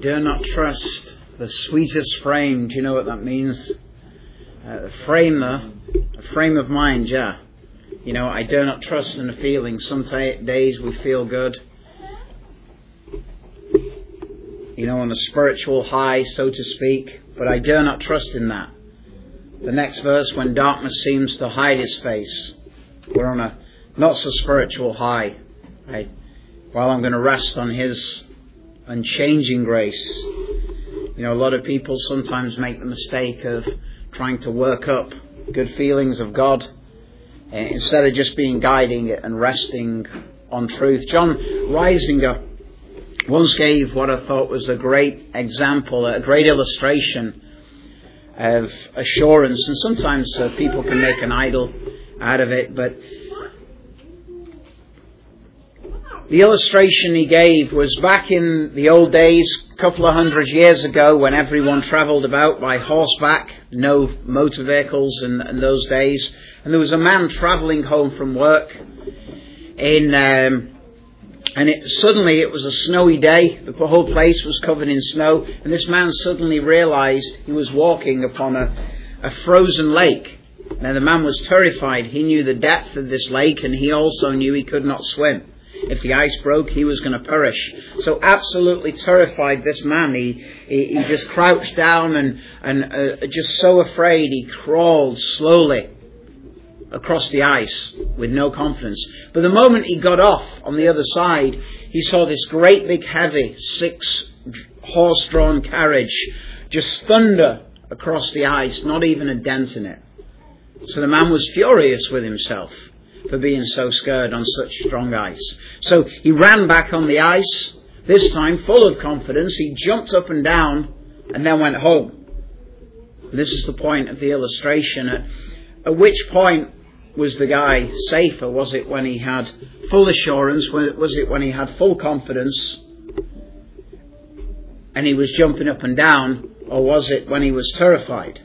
dare not trust the sweetest frame. Do you know what that means? Uh, frame, a frame of mind, yeah. You know, I dare not trust in a feeling. Some t- days we feel good. You know, on a spiritual high, so to speak. But I dare not trust in that. The next verse, when darkness seems to hide his face, we're on a not so spiritual high. While I'm going to rest on his unchanging grace. You know, a lot of people sometimes make the mistake of trying to work up good feelings of God eh, instead of just being guiding and resting on truth. John Reisinger once gave what I thought was a great example, a great illustration of assurance. And sometimes uh, people can make an idol out of it, but the illustration he gave was back in the old days, a couple of hundred years ago, when everyone travelled about by horseback, no motor vehicles in, in those days, and there was a man travelling home from work in. Um, and it, suddenly it was a snowy day. The whole place was covered in snow. And this man suddenly realized he was walking upon a, a frozen lake. Now the man was terrified. He knew the depth of this lake and he also knew he could not swim. If the ice broke, he was going to perish. So absolutely terrified, this man, he, he, he just crouched down and, and uh, just so afraid, he crawled slowly across the ice with no confidence. But the moment he got off on the other side, he saw this great big heavy six horse drawn carriage just thunder across the ice, not even a dent in it. So the man was furious with himself for being so scared on such strong ice. So he ran back on the ice, this time full of confidence. He jumped up and down and then went home. This is the point of the illustration. At, at which point was the guy safer? Was it when he had full assurance? Was it when he had full confidence and he was jumping up and down? Or was it when he was terrified?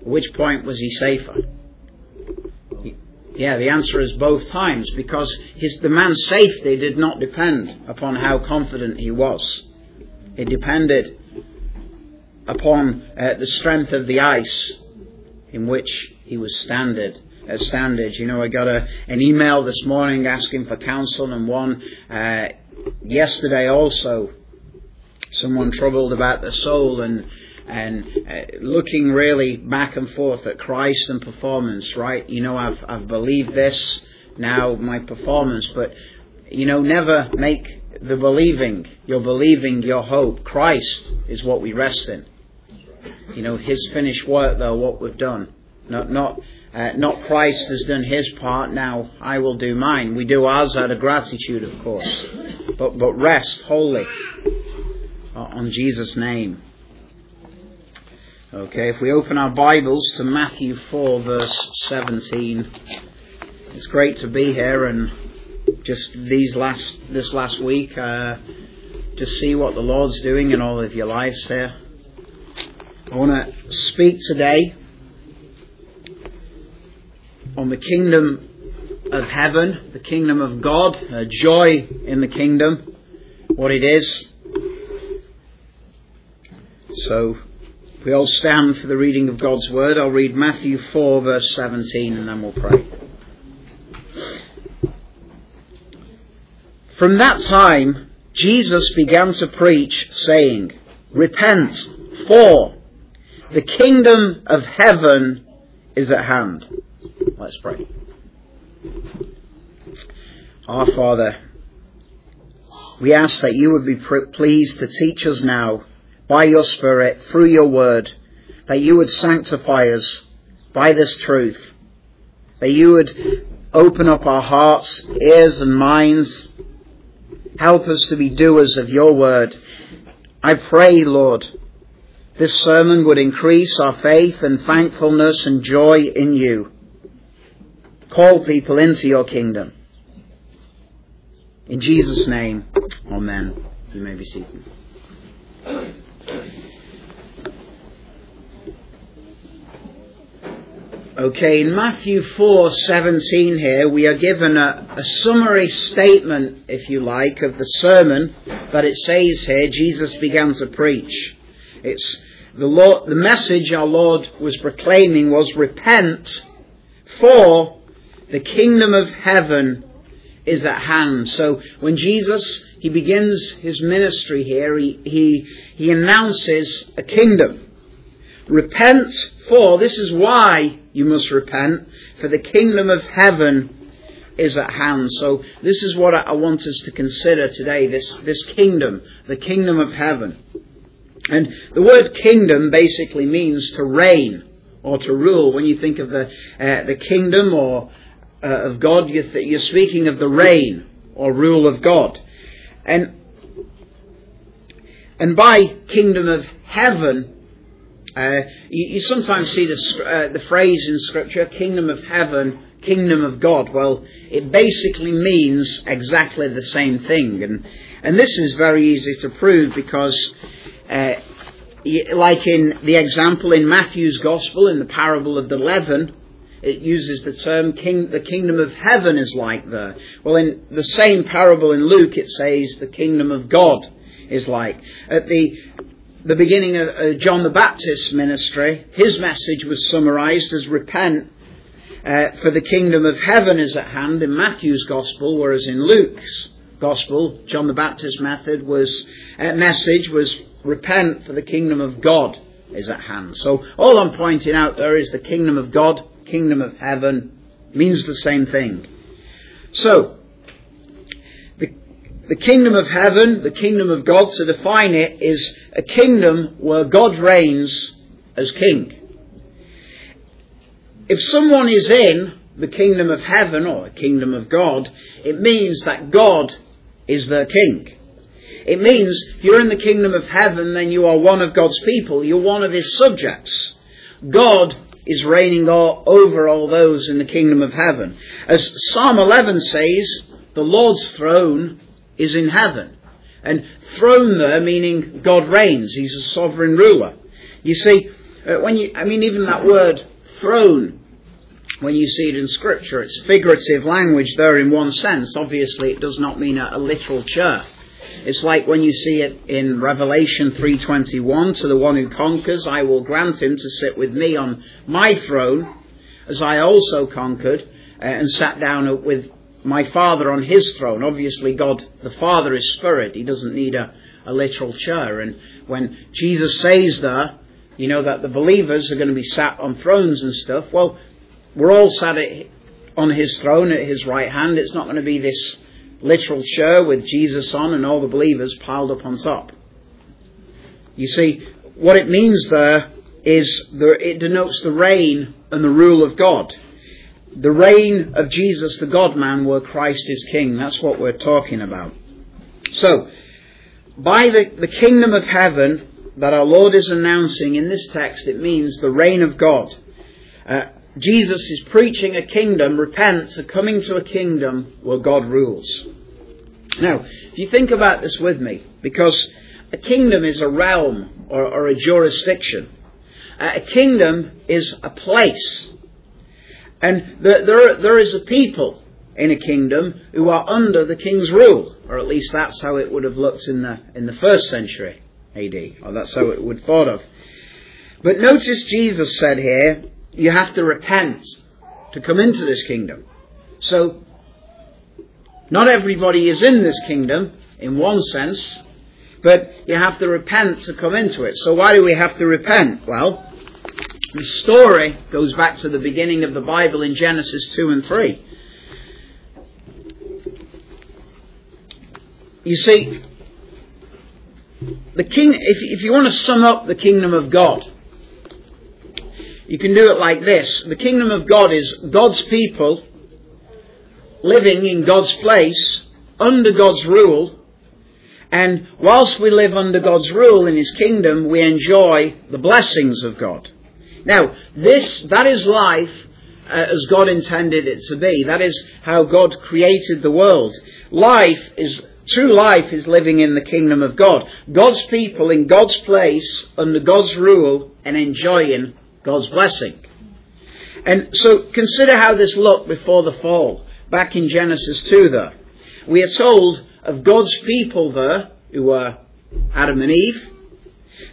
At which point was he safer? Yeah, the answer is both times because his, the man's safety did not depend upon how confident he was. It depended upon uh, the strength of the ice in which he was standing. Uh, standard. You know, I got a, an email this morning asking for counsel, and one uh, yesterday also. Someone troubled about the soul and and uh, looking really back and forth at Christ and performance, right? You know, I've, I've believed this, now my performance, but, you know, never make the believing, your believing, your hope. Christ is what we rest in. You know, His finished work, though, what we've done. Not, not, uh, not Christ has done His part, now I will do mine. We do ours out of gratitude, of course. But, but rest wholly on Jesus' name. Okay, if we open our Bibles to Matthew 4, verse 17, it's great to be here and just these last this last week, uh, to see what the Lord's doing in all of your lives here. I want to speak today on the kingdom of heaven, the kingdom of God, uh, joy in the kingdom, what it is. So we all stand for the reading of God's Word. I'll read Matthew 4, verse 17, and then we'll pray. From that time, Jesus began to preach, saying, Repent, for the kingdom of heaven is at hand. Let's pray. Our Father, we ask that you would be pleased to teach us now by your Spirit, through your word, that you would sanctify us by this truth, that you would open up our hearts, ears, and minds, help us to be doers of your word. I pray, Lord, this sermon would increase our faith and thankfulness and joy in you. Call people into your kingdom. In Jesus' name, Amen. You may be seated. Okay, in Matthew 4:17 here we are given a, a, summary statement, if you like, of the sermon but it says here Jesus began to preach. It's the, Lord, the message our Lord was proclaiming was repent for the kingdom of heaven is at hand. So when Jesus, he begins his ministry here, he, he, he announces a kingdom. Repent for, this is why you must repent, for the kingdom of heaven is at hand. So this is what I want us to consider today, this, this kingdom, the kingdom of heaven. And the word kingdom basically means to reign or to rule. When you think of the, uh, the kingdom or uh, of God, you're, th- you're speaking of the reign or rule of God. And, and by kingdom of heaven, uh, you, you, sometimes see the, uh, the phrase in Scripture, kingdom of heaven, kingdom of God. Well, it basically means exactly the same thing. And, and this is very easy to prove because, uh, like in the example in Matthew's Gospel, in the parable of the leaven, it uses the term king, the kingdom of heaven is like there. Well, in the same parable in Luke, it says the kingdom of God is like. At the, the beginning of uh, John the Baptist's ministry, his message was summarized as repent, uh, for the kingdom of heaven is at hand in Matthew's gospel, whereas in Luke's gospel, John the Baptist's method was, uh, message was repent, for the kingdom of God is at hand. So all I'm pointing out there is the kingdom of God kingdom of heaven means the same thing. So, the, the kingdom of heaven, the kingdom of God, to define it, is a kingdom where God reigns as king. If someone is in the kingdom of heaven or the kingdom of God, it means that God is their king. It means if you're in the kingdom of heaven, then you are one of God's people. You're one of his subjects. God is reigning all, over all those in the kingdom of heaven. As Psalm 11 says, the Lord's throne is in heaven. And throne there meaning God reigns. He's a sovereign ruler. You see, uh, when you, I mean, even that word throne, when you see it in scripture, it's figurative language there in one sense. Obviously, it does not mean a, a literal chair. It's like when you see it in Revelation 3:21 to the one who conquers I will grant him to sit with me on my throne as I also conquered uh, and sat down with my father on his throne. Obviously God the Father is spirit. He doesn't need a, a literal chair and when Jesus says there you know that the believers are going to be sat on thrones and stuff well we're all sat on his throne at his right hand. It's not going to be this literal chair with Jesus on and all the believers piled up on top. You see, what it means there is the, it denotes the reign and the rule of God. The reign of Jesus, the God man, where Christ is king. That's what we're talking about. So, by the, the kingdom of heaven that our Lord is announcing in this text, it means the reign of God. Uh, Jesus is preaching a kingdom, repent, to coming to a kingdom where God rules. Now, if you think about this with me, because a kingdom is a realm or, or a jurisdiction, a kingdom is a place. And there, there, there is a people in a kingdom who are under the king's rule, or at least that's how it would have looked in the, in the first century AD, or that's how it would have thought of. But notice Jesus said here, you have to repent to come into this kingdom. So, not everybody is in this kingdom, in one sense, but you have to repent to come into it. So why do we have to repent? Well, the story goes back to the beginning of the Bible in Genesis 2 and 3. You see, the king, if, if you want to sum up the kingdom of God, you can do it like this. The kingdom of God is God's people living in God's place, under God's rule, and whilst we live under God's rule in His kingdom, we enjoy the blessings of God. Now, this, that is life uh, as God intended it to be. That is how God created the world. Life is, true life is living in the kingdom of God. God's people in God's place, under God's rule, and enjoying God's blessing. And so consider how this looked before the fall, back in Genesis 2 there. We are told of God's people there who were Adam and Eve.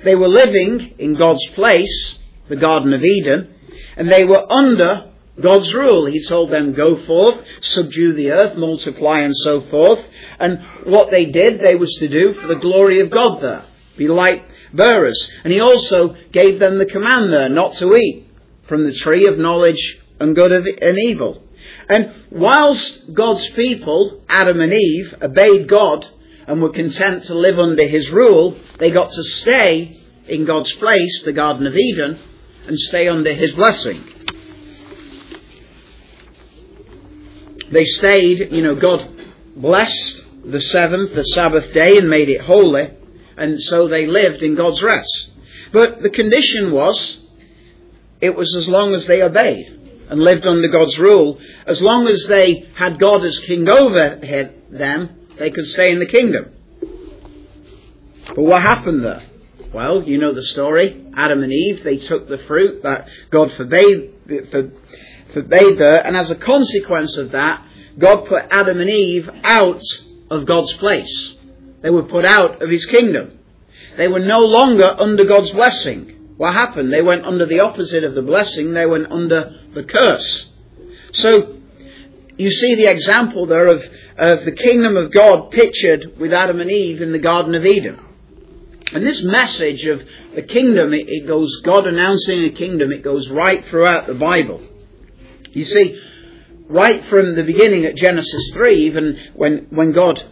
They were living in God's place, the Garden of Eden, and they were under God's rule. He told them, go forth, subdue the earth, multiply and so forth. And what they did, they was to do for the glory of God there. Be light bearers. And he also gave them the command there not to eat from the tree of knowledge and good and evil. And whilst God's people, Adam and Eve, obeyed God and were content to live under his rule, they got to stay in God's place, the Garden of Eden, and stay under his blessing. They stayed, you know, God blessed the seventh, the Sabbath day, and made it holy, and so they lived in God's rest. But the condition was, it was as long as they obeyed and lived under God's rule, as long as they had God as king over them, they could stay in the kingdom. But what happened there? Well, you know the story. Adam and Eve, they took the fruit that God forbade, forbade there, and as a consequence of that, God put Adam and Eve out of God's place. They were put out of His kingdom. They were no longer under God's blessing. What happened? They went under the opposite of the blessing. They went under the curse. So, you see the example there of, of the kingdom of God pictured with Adam and Eve in the Garden of Eden. And this message of the kingdom, it, it goes, God announcing a kingdom, it goes right throughout the Bible. You see, right from the beginning at Genesis 3, even when, when God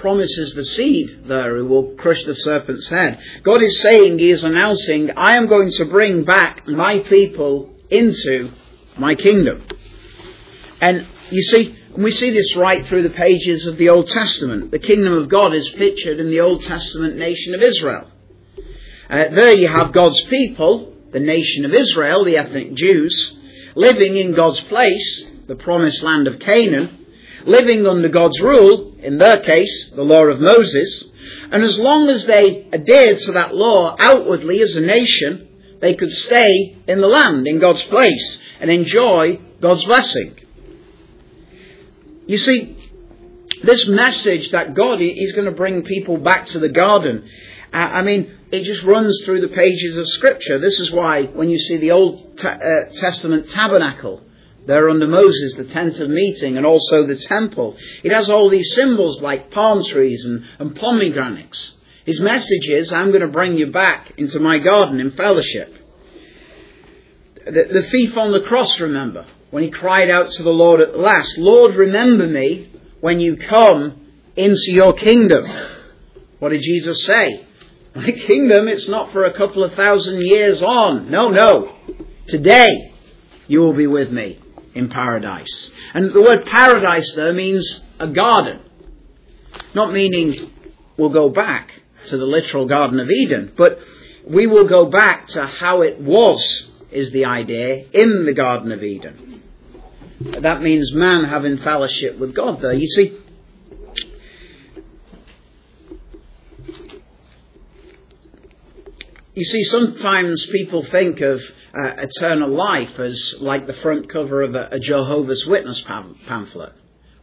promises the seed there who will crush the serpent's head. God is saying, He is announcing, I am going to bring back my people into my kingdom. And you see, we see this right through the pages of the Old Testament. The kingdom of God is pictured in the Old Testament nation of Israel. Uh, there you have God's people, the nation of Israel, the ethnic Jews, living in God's place, the promised land of Canaan, living under God's rule, in their case, the law of Moses, and as long as they adhered to that law outwardly as a nation, they could stay in the land, in God's place, and enjoy God's blessing. You see, this message that God is going to bring people back to the garden, uh, I mean, it just runs through the pages of Scripture. This is why when you see the Old uh, Testament tabernacle, there under Moses, the tent of meeting, and also the temple. It has all these symbols like palm trees and, and pomegranates. His message is, I'm going to bring you back into my garden in fellowship. The, the thief on the cross, remember, when he cried out to the Lord at last, Lord, remember me when you come into your kingdom. What did Jesus say? My kingdom, it's not for a couple of thousand years on. No, no. Today, you will be with me in paradise. And the word paradise there means a garden. Not meaning we'll go back to the literal Garden of Eden, but we will go back to how it was, is the idea, in the Garden of Eden. That means man having fellowship with God there. You see, you see, sometimes people think of uh, eternal life as like the front cover of a, a Jehovah's Witness pam- pamphlet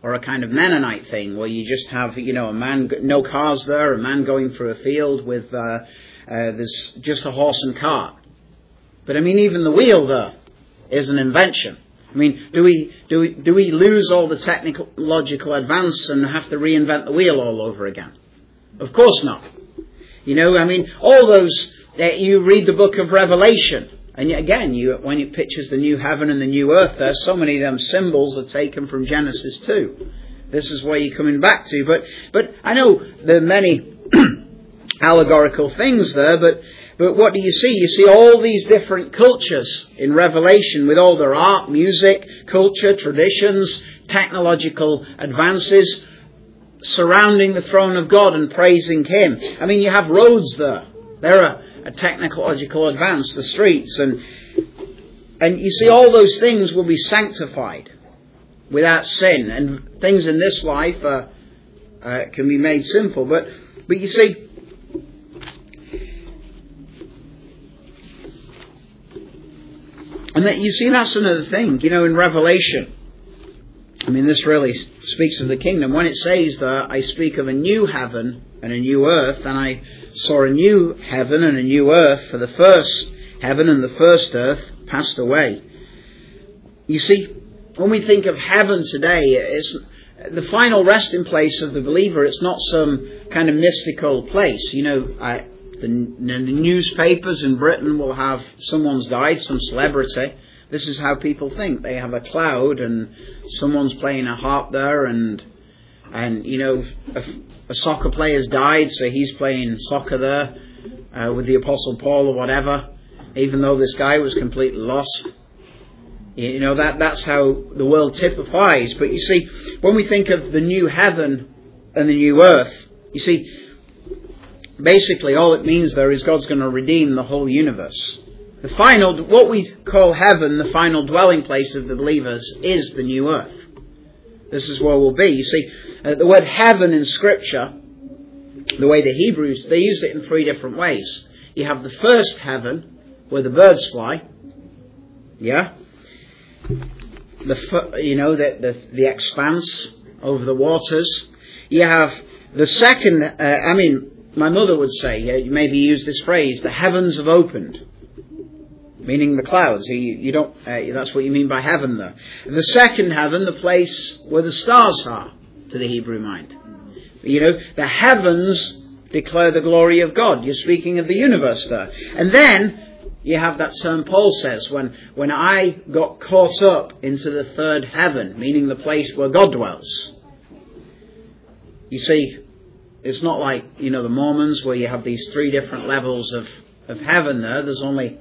or a kind of Mennonite thing where you just have, you know, a man, no cars there, a man going through a field with, uh, uh, there's just a horse and cart. But I mean, even the wheel there is an invention. I mean, do we, do we, do we lose all the technological advance and have to reinvent the wheel all over again? Of course not. You know, I mean, all those, uh, you read the book of Revelation, and yet again, you, when it pictures the new heaven and the new earth, there's so many of them symbols are taken from Genesis 2. This is where you're coming back to. But, but I know there are many allegorical things there, but, but what do you see? You see all these different cultures in Revelation with all their art, music, culture, traditions, technological advances surrounding the throne of God and praising Him. I mean, you have roads there. There are a technological advance, the streets, and and you see all those things will be sanctified without sin, and things in this life uh, can be made simple. But but you see. And that you see that's another thing, you know, in Revelation. I mean, this really speaks of the kingdom. When it says that I speak of a new heaven and a new earth, and I saw a new heaven and a new earth, for the first heaven and the first earth passed away. You see, when we think of heaven today, it's the final resting place of the believer. It's not some kind of mystical place. You know, I, the, the newspapers in Britain will have someone's died, some celebrity. This is how people think. They have a cloud and someone's playing a harp there and and you know a, a soccer player's died, so he's playing soccer there uh, with the Apostle Paul or whatever. Even though this guy was completely lost, you know that that's how the world typifies. But you see, when we think of the new heaven and the new earth, you see, basically all it means there is God's going to redeem the whole universe. The final, what we call heaven, the final dwelling place of the believers, is the new earth. This is where we'll be. You see, uh, the word heaven in Scripture, the way the Hebrews, they use it in three different ways. You have the first heaven, where the birds fly. Yeah? The, you know, the, the, the expanse over the waters. You have the second, uh, I mean, my mother would say, uh, maybe use this phrase, the heavens have opened. Meaning the clouds. You, you don't, uh, that's what you mean by heaven there. The second heaven, the place where the stars are to the Hebrew mind. You know, the heavens declare the glory of God. You're speaking of the universe there. And then you have that term Paul says, when, when I got caught up into the third heaven, meaning the place where God dwells. You see, it's not like, you know, the Mormons where you have these three different levels of, of heaven there. There's only,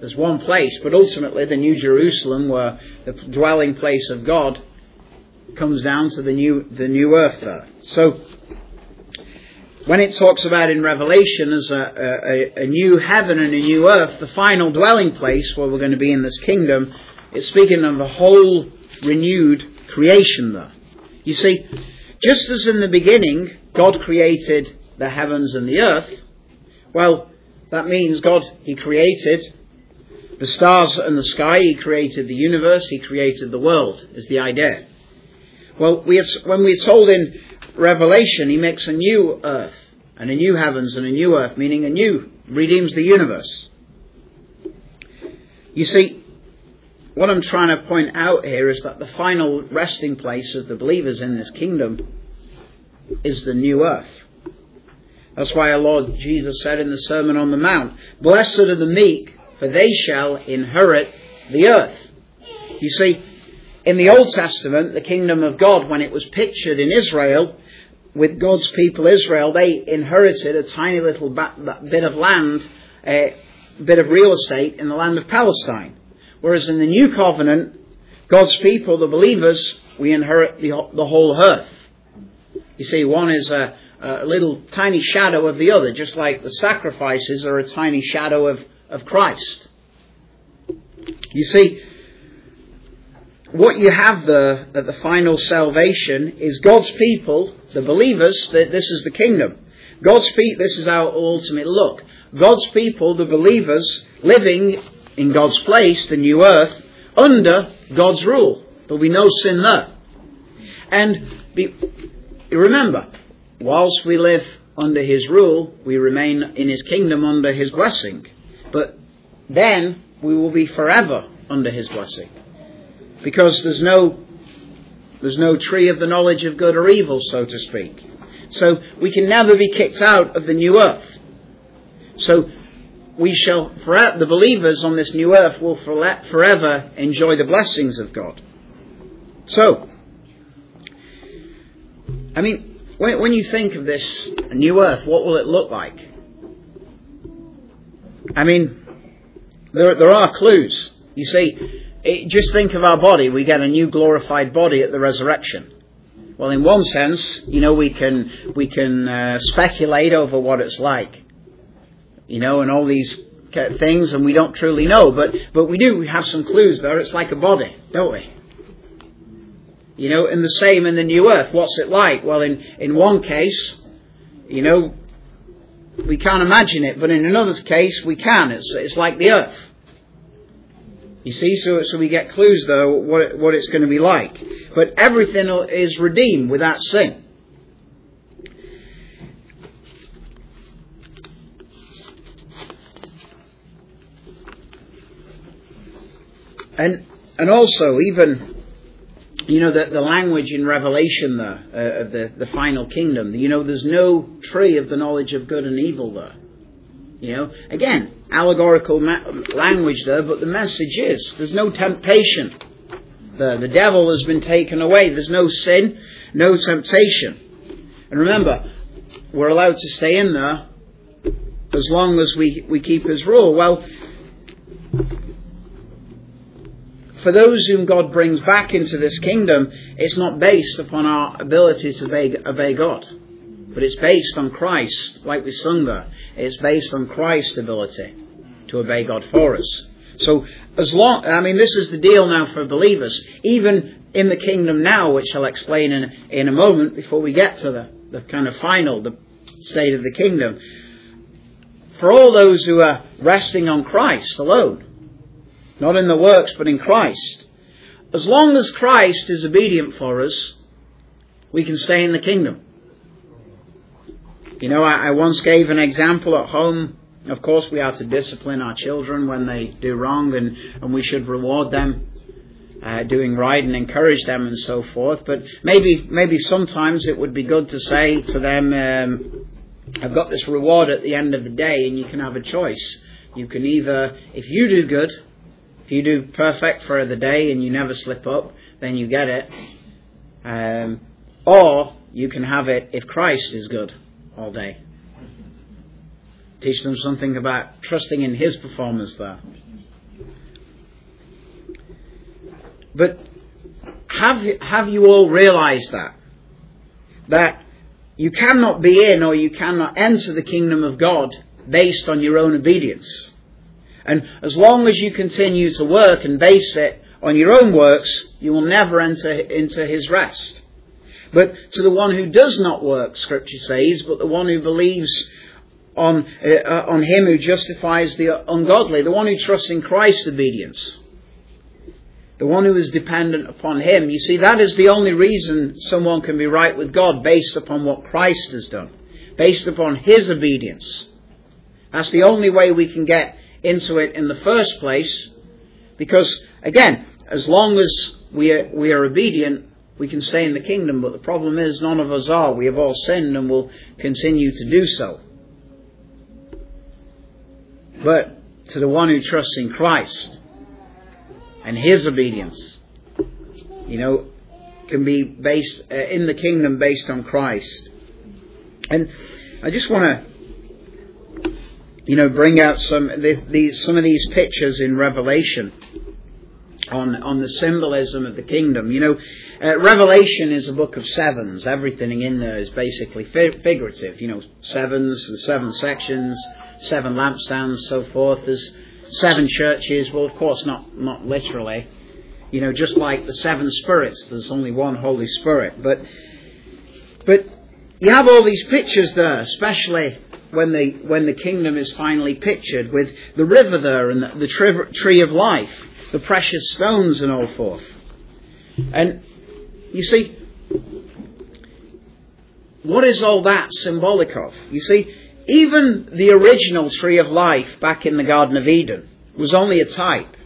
there's one place. But ultimately, the New Jerusalem, where the dwelling place of God comes down to the new, the new earth there. So, when it talks about in Revelation as a, a, a, new heaven and a new earth, the final dwelling place where we're going to be in this kingdom, it's speaking of the whole renewed creation there. You see, just as in the beginning, God created the heavens and the earth, well, that means God, He created the stars and the sky, He created the universe, He created the world, is the idea. Well, we when we're told in Revelation, He makes a new earth, and a new heavens and a new earth, meaning a new, redeems the universe. You see, what I'm trying to point out here is that the final resting place of the believers in this kingdom is the new earth. That's why our Lord Jesus said in the Sermon on the Mount, Blessed are the meek, for they shall inherit the earth. You see, in the Old Testament, the kingdom of God, when it was pictured in Israel, with God's people Israel, they inherited a tiny little bit of land, a bit of real estate in the land of Palestine. Whereas in the new covenant, God's people, the believers, we inherit the, the whole earth. You see, one is a, a little tiny shadow of the other, just like the sacrifices are a tiny shadow of, of Christ. You see, what you have there at the final salvation is God's people, the believers, that this is the kingdom. God's people, this is our ultimate look. God's people, the believers, living in God's place, the new earth, under God's rule. There'll be no sin there. And be, remember, whilst we live under His rule, we remain in His kingdom under His blessing. But then we will be forever under His blessing. Because there's no, there's no tree of the knowledge of good or evil, so to speak. So we can never be kicked out of the new earth. So we shall, the believers on this new earth will forever enjoy the blessings of God. So, I mean, when, when you think of this new earth, what will it look like? I mean, there, there are clues. You see, it, just think of our body. We get a new glorified body at the resurrection. Well, in one sense, you know, we can we can uh, speculate over what it's like, you know, and all these things, and we don't truly know, but but we do. We have some clues there. It's like a body, don't we? You know, and the same in the new earth. What's it like? Well, in, in one case, you know, we can't imagine it, but in another case, we can. It's, it's like the earth. You see, so, so we get clues though what, what it's going to be like. But everything is redeemed without sin. And and also even you know the, the language in Revelation there uh, of the the final kingdom. You know, there's no tree of the knowledge of good and evil there. You know, again, allegorical ma- language there, but the message is there's no temptation. The the devil has been taken away. There's no sin, no temptation. And remember, we're allowed to stay in there as long as we, we keep his rule. Well, for those whom God brings back into this kingdom, it's not based upon our ability to obey, obey God. But it's based on Christ, like we sung there. It's based on Christ's ability to obey God for us. So, as long, I mean, this is the deal now for believers. Even in the kingdom now, which I'll explain in, in a moment before we get to the, the kind of final, the state of the kingdom. For all those who are resting on Christ alone, not in the works, but in Christ. As long as Christ is obedient for us, we can stay in the kingdom. You know, I, I once gave an example at home. Of course, we are to discipline our children when they do wrong, and, and we should reward them uh, doing right and encourage them and so forth. But maybe, maybe sometimes it would be good to say to them, um, "I've got this reward at the end of the day, and you can have a choice. You can either, if you do good, if you do perfect for the day and you never slip up, then you get it. Um, or you can have it if Christ is good all day. Teach them something about trusting in His performance there. But have have you all realized that? That you cannot be in or you cannot enter the kingdom of God based on your own obedience. And as long as you continue to work and base it on your own works, you will never enter into his rest. But to the one who does not work, Scripture says, but the one who believes on, uh, on him who justifies the ungodly, the one who trusts in Christ's obedience, the one who is dependent upon him. You see, that is the only reason someone can be right with God based upon what Christ has done, based upon his obedience. That's the only way we can get into it in the first place, because again, as long as we are, we are obedient, we can stay in the kingdom. But the problem is, none of us are. We have all sinned and will continue to do so. But to the one who trusts in Christ and his obedience, you know, can be based uh, in the kingdom based on Christ. And I just want to you know, bring out some some of these pictures in Revelation on on the symbolism of the kingdom. You know, uh, Revelation is a book of sevens. Everything in there is basically figurative. You know, sevens, the seven sections, seven lampstands, so forth. There's seven churches. Well, of course, not not literally. You know, just like the seven spirits, there's only one Holy Spirit. But but you have all these pictures there, especially when the, when the kingdom is finally pictured with the river there and the, the tree of life, the precious stones and all forth. And you see, what is all that symbolic of? You see, even the original tree of life back in the Garden of Eden was only a type.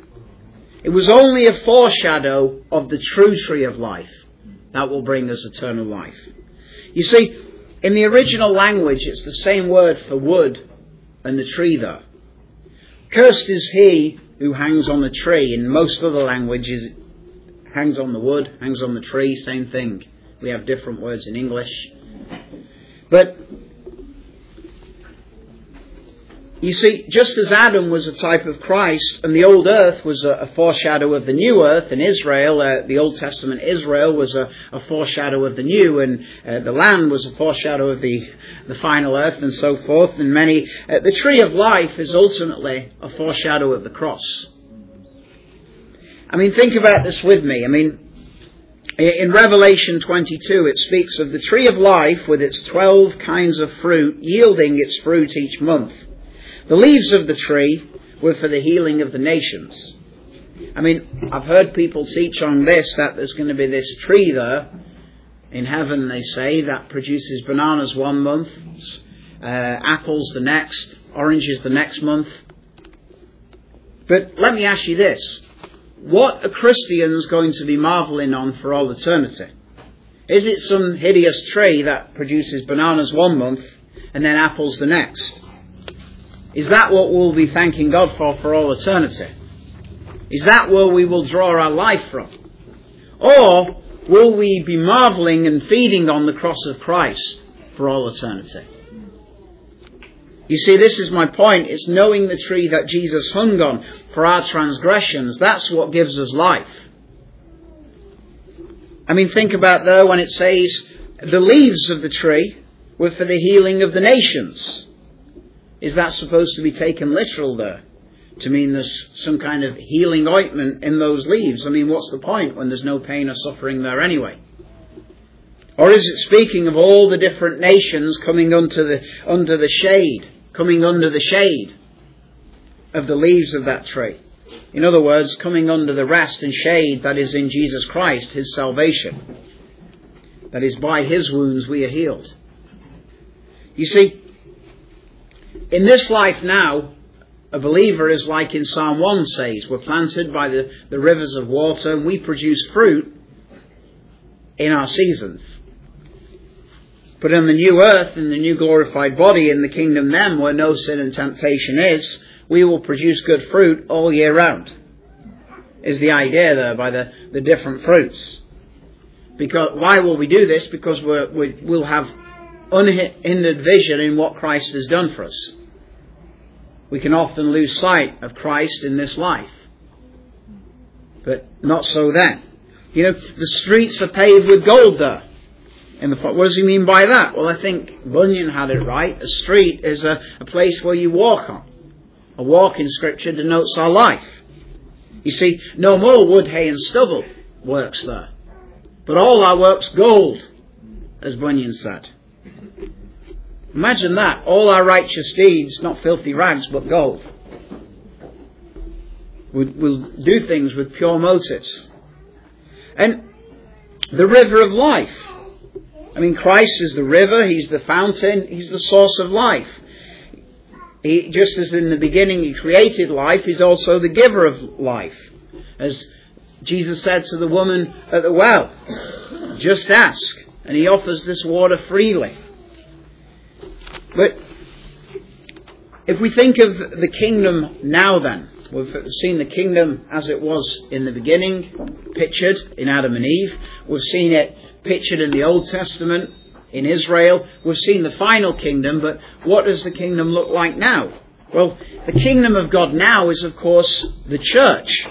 It was only a foreshadow of the true tree of life that will bring us eternal life. You see, in the original language, it's the same word for wood and the tree there. Cursed is he who hangs on the tree. In most other languages, hangs on the wood, hangs on the tree, same thing. We have different words in English. But you see, just as Adam was a type of Christ, and the old earth was a, a foreshadow of the new earth, and Israel, uh, the Old Testament Israel, was a, a foreshadow of the new, and uh, the land was a foreshadow of the, the final earth, and so forth, and many. Uh, the tree of life is ultimately a foreshadow of the cross. I mean, think about this with me. I mean, in Revelation 22, it speaks of the tree of life with its 12 kinds of fruit, yielding its fruit each month. The leaves of the tree were for the healing of the nations. I mean, I've heard people teach on this that there's going to be this tree there in heaven, they say, that produces bananas one month, uh, apples the next, oranges the next month. But let me ask you this. What are Christians going to be marveling on for all eternity? Is it some hideous tree that produces bananas one month and then apples the next? Is that what we'll be thanking God for for all eternity? Is that where we will draw our life from? Or will we be marveling and feeding on the cross of Christ for all eternity? You see, this is my point. It's knowing the tree that Jesus hung on for our transgressions. That's what gives us life. I mean, think about though, when it says the leaves of the tree were for the healing of the nations. Is that supposed to be taken literal there? To mean there's some kind of healing ointment in those leaves? I mean, what's the point when there's no pain or suffering there anyway? Or is it speaking of all the different nations coming under the, under the shade, coming under the shade of the leaves of that tree? In other words, coming under the rest and shade that is in Jesus Christ, His salvation. That is, by His wounds we are healed. You see, in this life now, a believer is like in Psalm 1 says, we're planted by the, the rivers of water and we produce fruit in our seasons. But in the new earth, in the new glorified body, in the kingdom then, where no sin and temptation is, we will produce good fruit all year round. Is the idea there by the, the different fruits. Because why will we do this? Because we're, we will have unhindered vision in what Christ has done for us. We can often lose sight of Christ in this life. But not so then. You know, the streets are paved with gold there. In the, what does he mean by that? Well, I think Bunyan had it right. A street is a, a place where you walk on. A walk in Scripture denotes our life. You see, no more wood, hay, and stubble works there, but all our work's gold, as Bunyan said. Imagine that. All our righteous deeds, not filthy rags, but gold. We'll do things with pure motives. And the river of life. I mean, Christ is the river, He's the fountain, He's the source of life. He, just as in the beginning he created life, he's also the giver of life. As Jesus said to the woman at the well, just ask, and he offers this water freely. But if we think of the kingdom now then, we've seen the kingdom as it was in the beginning, pictured in Adam and Eve. We've seen it pictured in the Old Testament in Israel. We've seen the final kingdom, but what does the kingdom look like now? Well, the kingdom of God now is, of course, the church.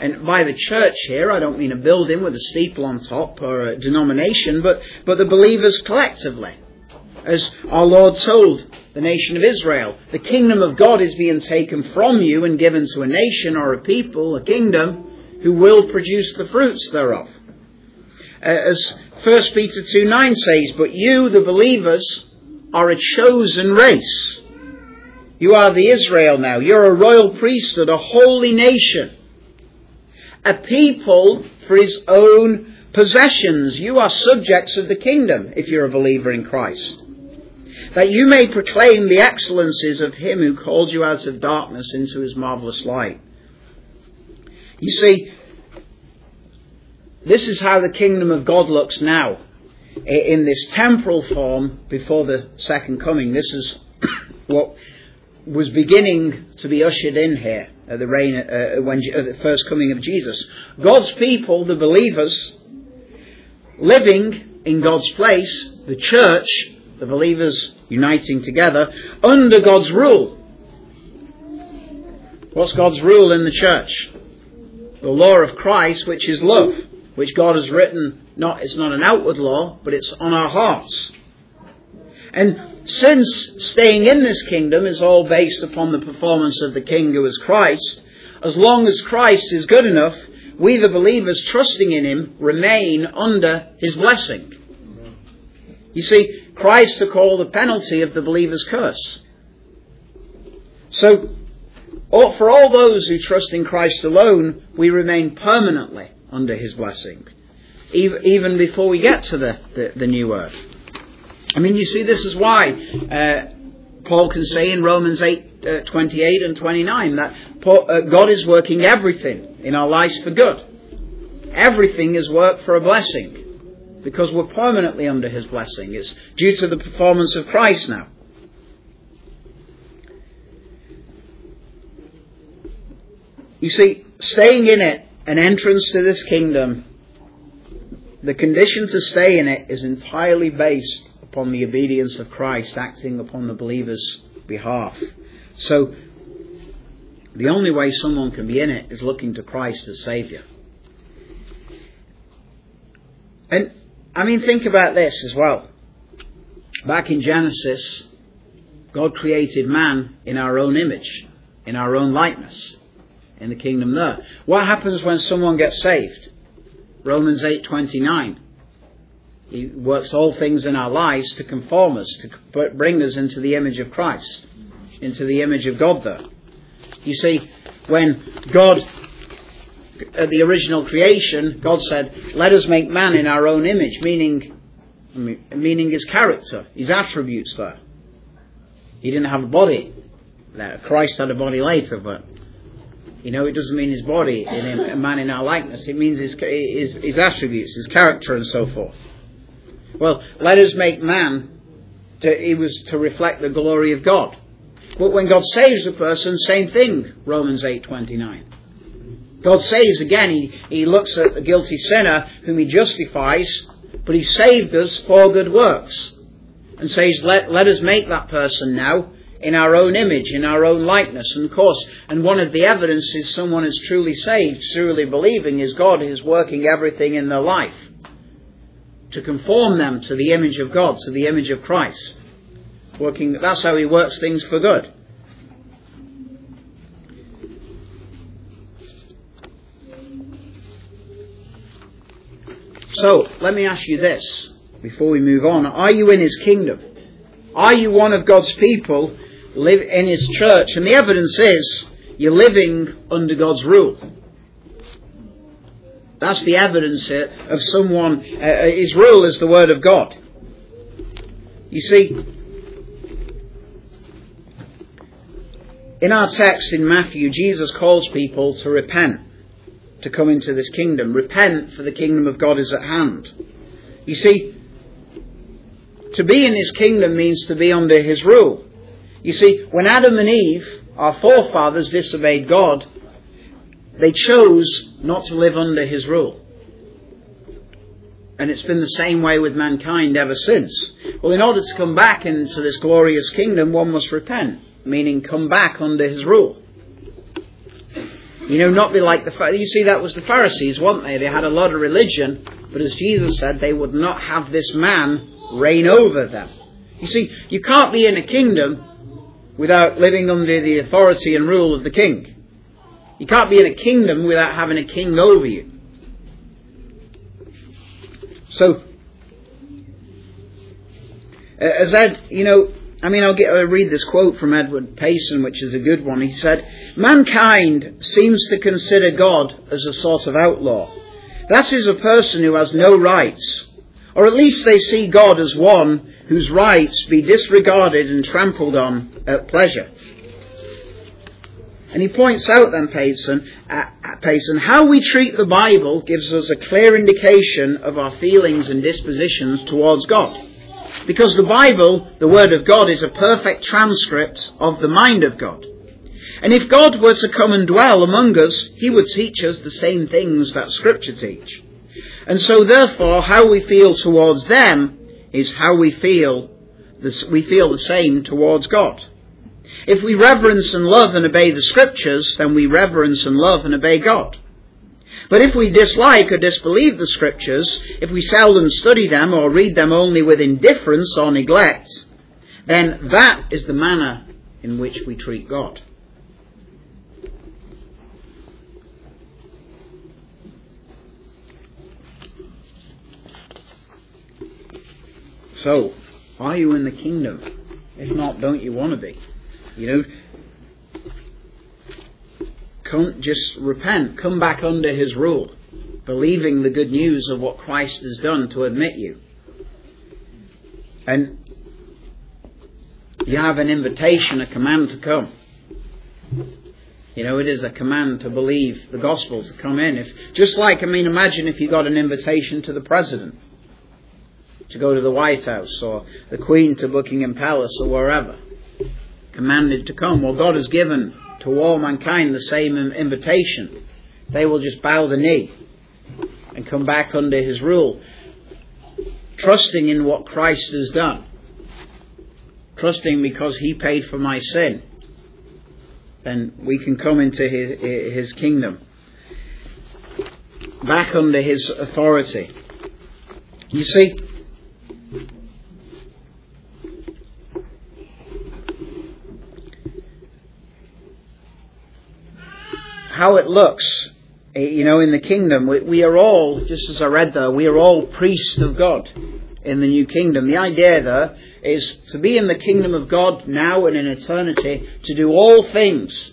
And by the church here, I don't mean a building with a steeple on top or a denomination, but, but the believers collectively. As our Lord told the nation of Israel, the kingdom of God is being taken from you and given to a nation or a people, a kingdom, who will produce the fruits thereof. Uh, as 1 Peter 2 9 says, But you, the believers, are a chosen race. You are the Israel now. You're a royal priesthood, a holy nation, a people for his own possessions. You are subjects of the kingdom if you're a believer in Christ. That you may proclaim the excellencies of him who called you out of darkness into his marvelous light. You see, this is how the kingdom of God looks now in this temporal form before the second coming. This is what was beginning to be ushered in here at the reign, uh, uh when at uh, the first coming of Jesus. God's people, the believers, living in God's place, the church, the believers uniting together under God's rule. What's God's rule in the church? The law of Christ, which is love which God has written, not, it's not an outward law, but it's on our hearts. And since staying in this kingdom is all based upon the performance of the King who is Christ, as long as Christ is good enough, we the believers trusting in Him remain under His blessing. You see, Christ took all the penalty of the believer's curse. So, for all those who trust in Christ alone, we remain permanently under his blessing, even before we get to the, the, the new earth. I mean, you see, this is why uh, Paul can say in Romans 8, uh, 28 and 29 that Paul, uh, God is working everything in our lives for good. Everything is work for a blessing because we're permanently under his blessing. It's due to the performance of Christ now. You see, staying in it, an entrance to this kingdom, the condition to stay in it is entirely based upon the obedience of Christ acting upon the believer's behalf. So, the only way someone can be in it is looking to Christ as Saviour. And I mean, think about this as well. Back in Genesis, God created man in our own image, in our own likeness, in the kingdom there. What happens when someone gets saved? Romans 8:29. He works all things in our lives to conform us, to bring us into the image of Christ, into the image of God there. You see, when God at the original creation, God said, "Let us make man in our own image," meaning meaning his character, his attributes. There, he didn't have a body. Christ had a body later, but you know, it doesn't mean his body in a man in our likeness. It means his, his, his attributes, his character, and so forth. Well, let us make man. To, was to reflect the glory of God. But when God saves a person, same thing. Romans eight twenty nine. God saves again, he, he looks at the guilty sinner whom he justifies, but he saved us for good works. And says, let, let us make that person now in our own image, in our own likeness. And of course, and one of the evidences someone is truly saved, truly believing, is God is working everything in their life to conform them to the image of God, to the image of Christ. Working, that's how he works things for good. So, let me ask you this before we move on. Are you in His kingdom? Are you one of God's people, live in His church? And the evidence is you're living under God's rule. That's the evidence of someone, uh, uh, His rule is the Word of God. You see, in our text in Matthew, Jesus calls people to repent to come into this kingdom. Repent, for the kingdom of God is at hand. You see, to be in his kingdom means to be under his rule. You see, when Adam and Eve, our forefathers, disobeyed God, they chose not to live under his rule. And it's been the same way with mankind ever since. Well, in order to come back into this glorious kingdom, one must repent, meaning come back under his rule. You know, not be like the Pharisees. you see that was the Pharisees, weren't they? They had a lot of religion, but as Jesus said, they would not have this man reign over them. You see, you can't be in a kingdom without living under the authority and rule of the king. You can't be in a kingdom without having a king over you. So, uh, as Ed, you know, I mean, I'll, get, I'll read this quote from Edward Payson, which is a good one. He said, Mankind seems to consider God as a sort of outlaw. That is a person who has no rights, or at least they see God as one whose rights be disregarded and trampled on at pleasure. And he points out then, Payson, uh, Payson, how we treat the Bible gives us a clear indication of our feelings and dispositions towards God. Because the Bible, the Word of God, is a perfect transcript of the mind of God. And if God were to come and dwell among us, He would teach us the same things that Scripture teach. And so therefore, how we feel towards them is how we feel, we feel the same towards God. If we reverence and love and obey the Scriptures, then we reverence and love and obey God. But if we dislike or disbelieve the Scriptures, if we seldom study them or read them only with indifference or neglect, then that is the manner in which we treat God. So, are you in the kingdom? If not, don't you want to be? You know, come, just repent, come back under his rule, believing the good news of what Christ has done to admit you. And you have an invitation, a command to come. You know, it is a command to believe the gospel, to come in. If, just like, I mean, imagine if you got an invitation to the president to go to the White House or the Queen to Buckingham Palace or wherever. Commanded to come. Well, God has given to all mankind the same invitation. They will just bow the knee and come back under His rule, trusting in what Christ has done. Trusting because He paid for my sin. Then we can come into His, his kingdom. Back under His authority. You see, how it looks, eh, you know, in the kingdom. We, we are all, just as I read there, we are all priests of God in the new kingdom. The idea there is to be in the kingdom of God now and in eternity, to do all things.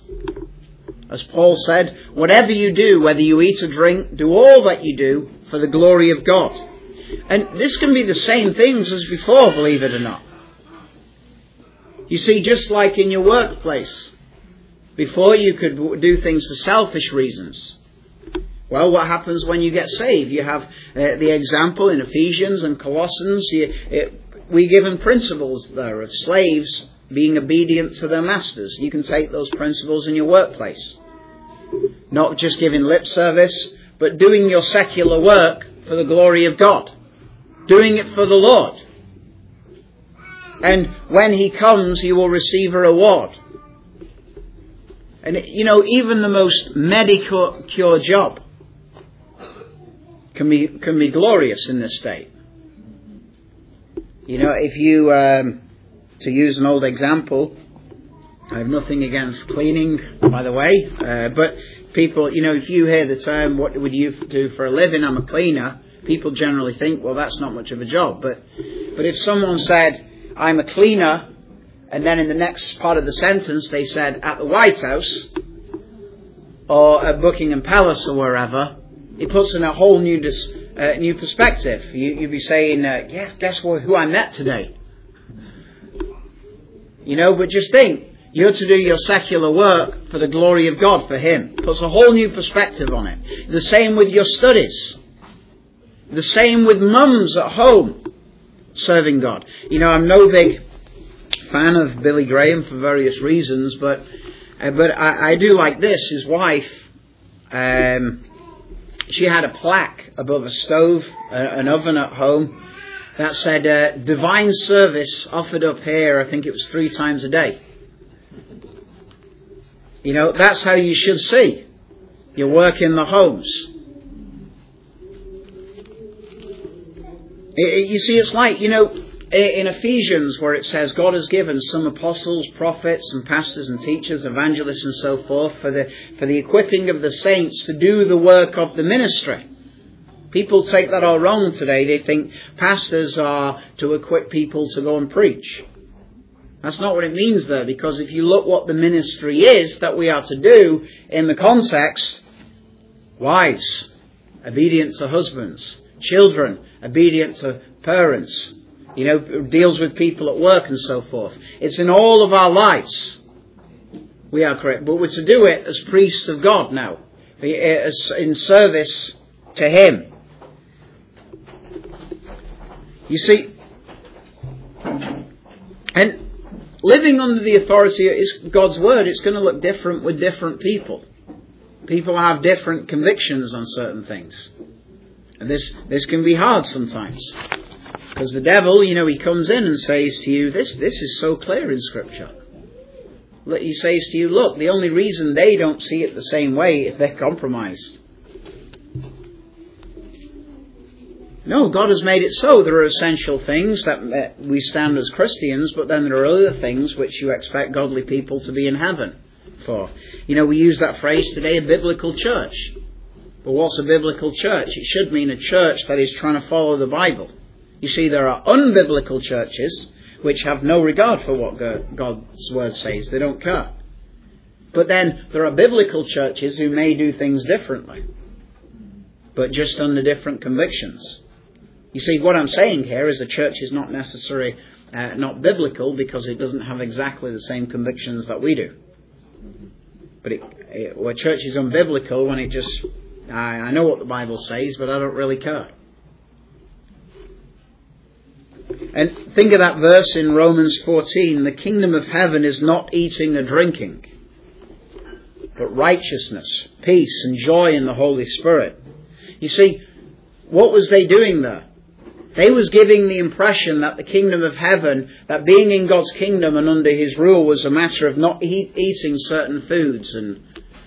As Paul said, whatever you do, whether you eat or drink, do all that you do for the glory of God. And this can be the same things as before, believe it or not. You see, just like in your workplace, before you could do things for selfish reasons. Well, what happens when you get saved? You have uh, the example in Ephesians and Colossians. You, it, we given principles there of slaves being obedient to their masters. You can take those principles in your workplace. Not just giving lip service, but doing your secular work for the glory of God. Doing it for the Lord. And when He comes, you will receive a reward. And, you know, even the most medical cure job can be, can be glorious in this state. You know, if you, um, to use an old example, I have nothing against cleaning, by the way, uh, but people, you know, if you hear the term, what would you do for a living? I'm a cleaner. People generally think, well, that's not much of a job. But, but if someone said, I'm a cleaner, and then in the next part of the sentence they said at the White House or at Buckingham Palace or wherever, it puts in a whole new dis, uh, new perspective. You, would be saying, uh, "Yes, guess what? Who I met today." You know, but just think, you're to do your secular work for the glory of God, for Him. Puts a whole new perspective on it. The same with your studies. The same with mums at home serving God. You know, I'm no big fan of Billy Graham for various reasons, but uh, but I, I, do like this. His wife, um, she had a plaque above a stove, uh, an oven at home, that said uh, "Divine Service offered up here." I think it was three times a day. You know, that's how you should see your work in the homes. It, it, you see, it's like you know Eh, in Ephesians, where it says God has given some apostles, prophets, and pastors and teachers, evangelists, and so forth for the, for the equipping of the saints to do the work of the ministry. People take that all wrong today. They think pastors are to equip people to go and preach. That's not what it means there, because if you look what the ministry is that we are to do in the context, wives, obedient to husbands, children, obedient to parents, you know, deals with people at work and so forth. It's in all of our lives. We are correct. But we're to do it as priests of God now, as in service to Him. You see, and living under the authority of God's Word, it's going to look different with different people. People have different convictions on certain things. And this, this can be hard sometimes. Because the devil, you know, he comes in and says to you, this, this is so clear in Scripture. He says to you, look, the only reason they don't see it the same way is they're compromised. No, God has made it so. There are essential things that we stand as Christians, but then there are other things which you expect godly people to be in heaven for. You know, we use that phrase today, a biblical church. But what's a biblical church? It should mean a church that is trying to follow the Bible. You see, there are unbiblical churches which have no regard for what God's word says. They don't care. But then there are biblical churches who may do things differently, but just under different convictions. You see, what I'm saying here is the church is not necessarily uh, not biblical because it doesn't have exactly the same convictions that we do. But it, it, well, church is unbiblical when it just, I, I know what the Bible says, but I don't really care. And think of that verse in Romans 14 the kingdom of heaven is not eating and drinking, but righteousness, peace, and joy in the Holy Spirit. You see, what was they doing there? They was giving the impression that the kingdom of heaven, that being in God's kingdom and under His rule was a matter of not eat, eating certain foods and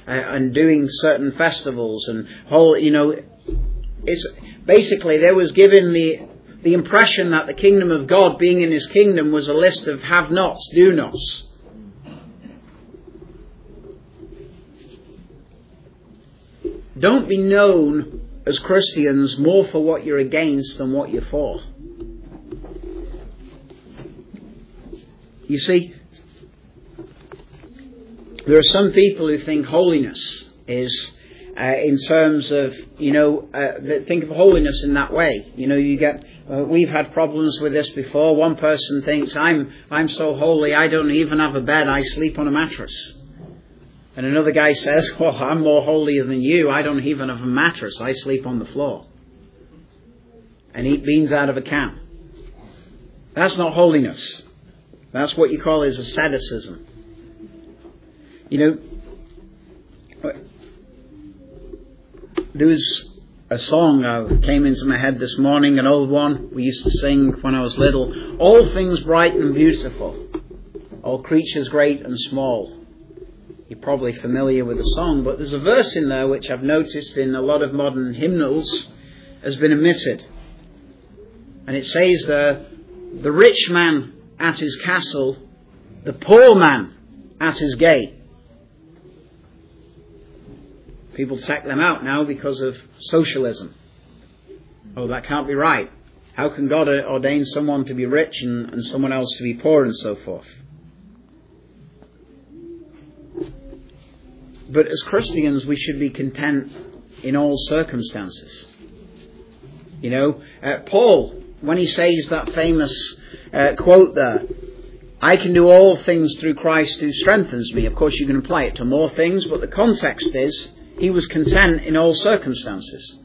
uh, and doing certain festivals and whole, you know, it's basically they was given the the impression that the kingdom of God, being in His kingdom, was a list of have-nots, do-nots. Don't be known as Christians more for what you're against than what you're for. You see, there are some people who think holiness is uh, in terms of, you know, uh, think of holiness in that way. You know, you get, uh, we've had problems with this before. One person thinks, I'm, I'm so holy, I don't even have a bed, I sleep on a mattress. And another guy says, Well, I'm more holier than you. I don't even have a mattress. I sleep on the floor. And eat beans out of a can. That's not holiness. That's what you call is asceticism. You know, there was a song that came into my head this morning, an old one we used to sing when I was little. All things bright and beautiful, all creatures great and small you're probably familiar with the song, but there's a verse in there which I've noticed in a lot of modern hymnals has been omitted. And it says there, the rich man at his castle, the poor man at his gate. People take them out now because of socialism. Oh, that can't be right. How can God ordain someone to be rich and, and someone else to be poor and so forth? But as Christians, we should be content in all circumstances. You know, uh, Paul, when he says that famous uh, quote there, I can do all things through Christ who strengthens me. Of course, you can apply it to more things, but the context is he was content in all circumstances.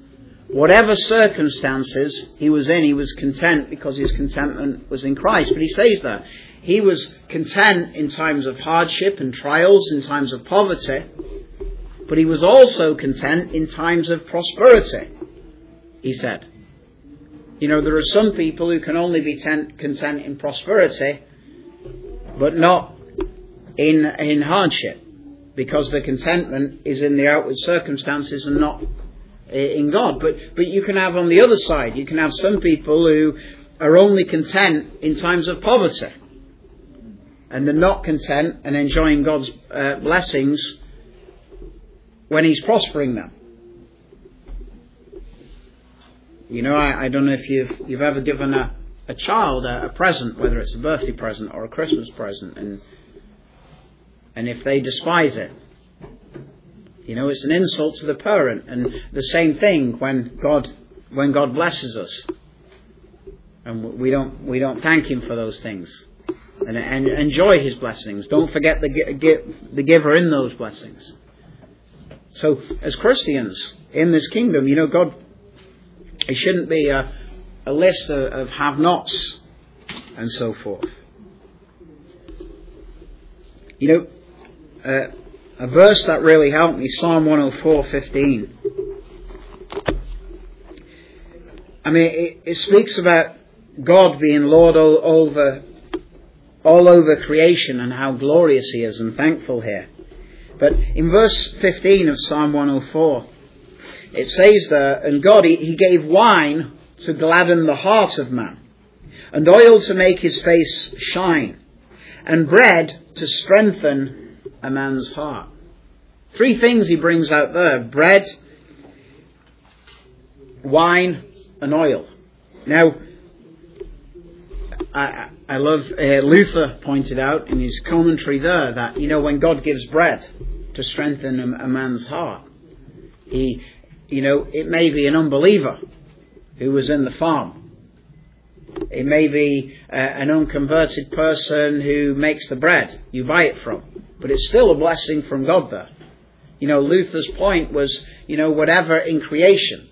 Whatever circumstances he was in, he was content because his contentment was in Christ. But he says that he was content in times of hardship and trials, in times of poverty, but he was also content in times of prosperity, he said. You know, there are some people who can only be content in prosperity, but not in, in hardship, because the contentment is in the outward circumstances and not in God. But, but you can have on the other side, you can have some people who are only content in times of poverty and they're not content and enjoying God's uh, blessings when He's prospering them. You know, I, I, don't know if you've you've ever given a, a child a, a, present, whether it's a birthday present or a Christmas present, and and if they despise it, you know, it's an insult to the parent. And the same thing when God when God blesses us, and we don't we don't thank Him for those things and, and enjoy His blessings. Don't forget the, the giver in those blessings. So, as Christians in this kingdom, you know, God, it shouldn't be a, a list of, of have nots and so forth. You know, a verse that really helped me, Psalm 104:15. I mean, it, it, speaks about God being Lord all over all over creation and how glorious he is and thankful here. But in verse 15 of Psalm 104, it says there, And God, he, he gave wine to gladden the heart of man, and oil to make his face shine, and bread to strengthen a man's heart. Three things he brings out there bread, wine, and oil. Now, I, I love uh, Luther pointed out in his commentary there that you know when God gives bread to strengthen a, a man's heart, he, you know, it may be an unbeliever who was in the farm. It may be uh, an unconverted person who makes the bread you buy it from, but it's still a blessing from God there. You know, Luther's point was, you know, whatever in creation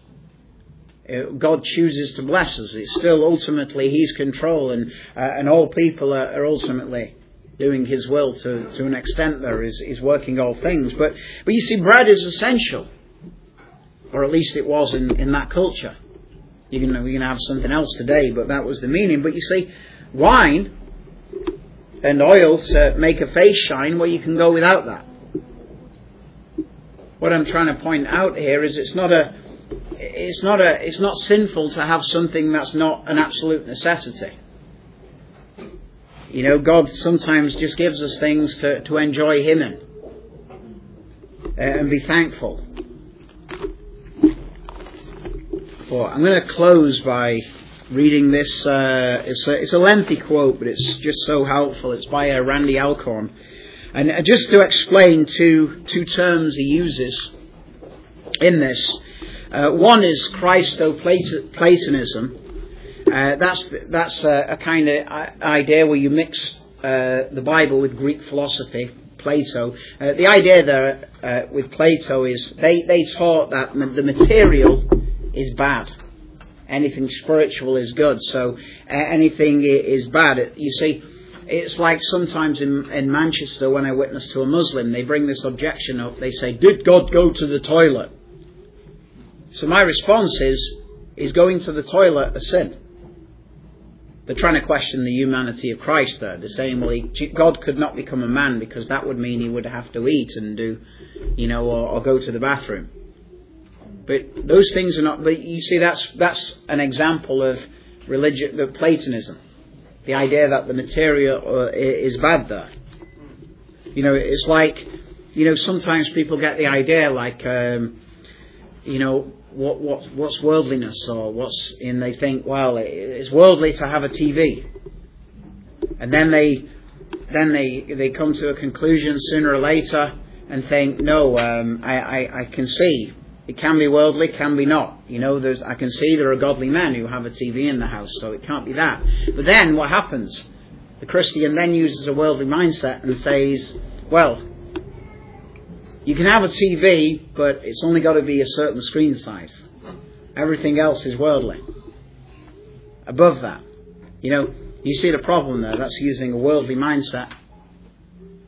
uh, God chooses to bless us. It's still ultimately His control, and uh, and all people are, are, ultimately doing His will to, to an extent. There is is working all things, but but you see, bread is essential, or at least it was in, in that culture. You can we can have something else today, but that was the meaning. But you see, wine and oils to make a face shine. Well, you can go without that. What I'm trying to point out here is it's not a it's not a it's not sinful to have something that's not an absolute necessity. You know, God sometimes just gives us things to, to enjoy Him in uh, and be thankful. Well, I'm going to close by reading this. Uh, it's, a, it's, a, lengthy quote, but it's just so helpful. It's by uh, Randy Alcorn. And uh, just to explain two, two terms he uses in this. Uh, one is Christo-Platonism. Uh, that's that's a, a, kind of idea where you mix uh, the Bible with Greek philosophy, Plato. Uh, the idea there uh, with Plato is they, they taught that the material is bad. Anything spiritual is good. So anything is bad. You see, it's like sometimes in, in Manchester when I witness to a Muslim, they bring this objection up. They say, Did God go to the toilet? So my response is, is going to the toilet a sin? They're trying to question the humanity of Christ there. They're saying, well, he, God could not become a man because that would mean he would have to eat and do, you know, or, or go to the bathroom. But those things are not, but you see, that's, that's an example of religion, of Platonism. The idea that the material uh, is bad there. You know, it's like, you know, sometimes people get the idea like, um, you know, what, what, what's worldliness or what's, and they think, well, it's worldly to have a TV. And then they, then they, they come to a conclusion sooner or later and think, no, um, I, I, I can see it can be worldly, can be not. You know, there's, I can see there are godly men who have a TV in the house, so it can't be that. But then what happens? The Christian then uses a worldly mindset and says, well, you can have a TV, but it's only got to be a certain screen size. Everything else is worldly. Above that. You know, you see the problem there. That's using a worldly mindset.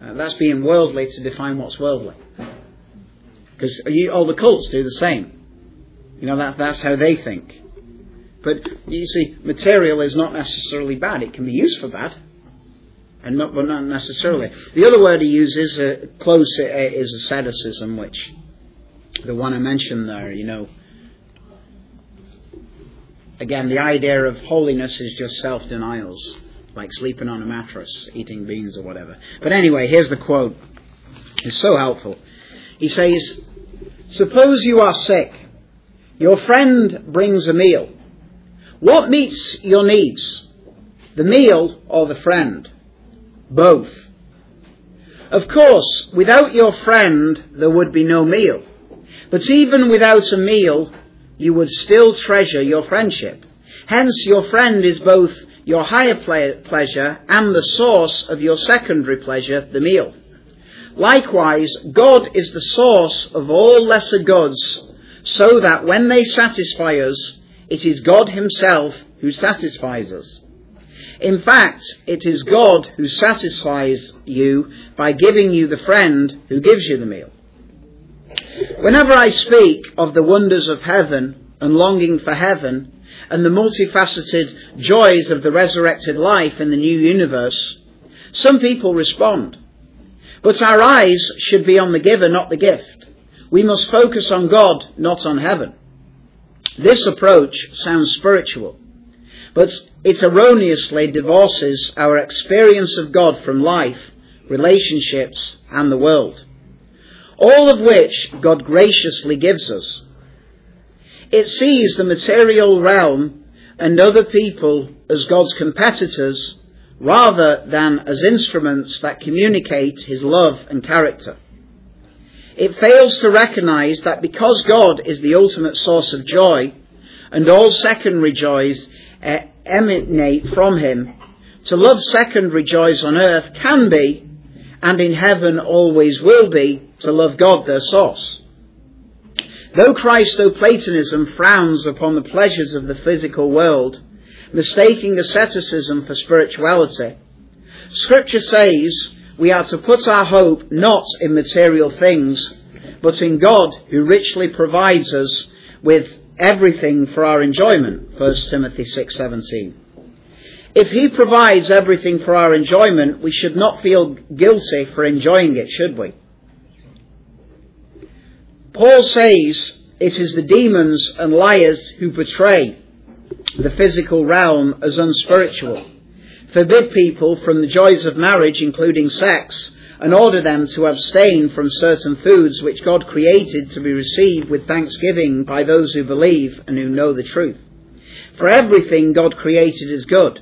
Uh, that's being worldly to define what's worldly. Because all the cults do the same. You know, that, that's how they think. But you see, material is not necessarily bad. It can be used for bad and not, but not necessarily. The other word he uses, uh, close, uh, is asceticism, which the one I mentioned there, you know. Again, the idea of holiness is just self denials, like sleeping on a mattress, eating beans, or whatever. But anyway, here's the quote. It's so helpful. He says, Suppose you are sick. Your friend brings a meal. What meets your needs? The meal or the friend? both. Of course, without your friend, there would be no meal. But even without a meal, you would still treasure your friendship. Hence, your friend is both your higher pleasure and the source of your secondary pleasure, the meal. Likewise, God is the source of all lesser goods, so that when they satisfy us, it is God Himself who satisfies us. In fact, it is God who satisfies you by giving you the friend who gives you the meal. Whenever I speak of the wonders of heaven and longing for heaven and the multifaceted joys of the resurrected life in the new universe, some people respond. But our eyes should be on the giver, not the gift. We must focus on God, not on heaven. This approach sounds spiritual, but it erroneously divorces our experience of God from life, relationships, and the world, all of which God graciously gives us. It sees the material realm and other people as God's competitors rather than as instruments that communicate his love and character. It fails to recognize that because God is the ultimate source of joy, and all secondary joys eh, emanate from him, to love secondary joys on earth can be, and in heaven always will be, to love God their source. Though Christo-Platonism frowns upon the pleasures of the physical world, mistaking asceticism for spirituality, Scripture says we are to put our hope not in material things, but in God who richly provides us with everything for our enjoyment. 1 Timothy 6:17. If he provides everything for our enjoyment, we should not feel guilty for enjoying it, should we? Paul says it is the demons and liars who portray the physical realm as unspiritual, forbid people from the joys of marriage, including sex, and order them to abstain from certain foods which God created to be received with thanksgiving by those who believe and who know the truth. For everything God created is good,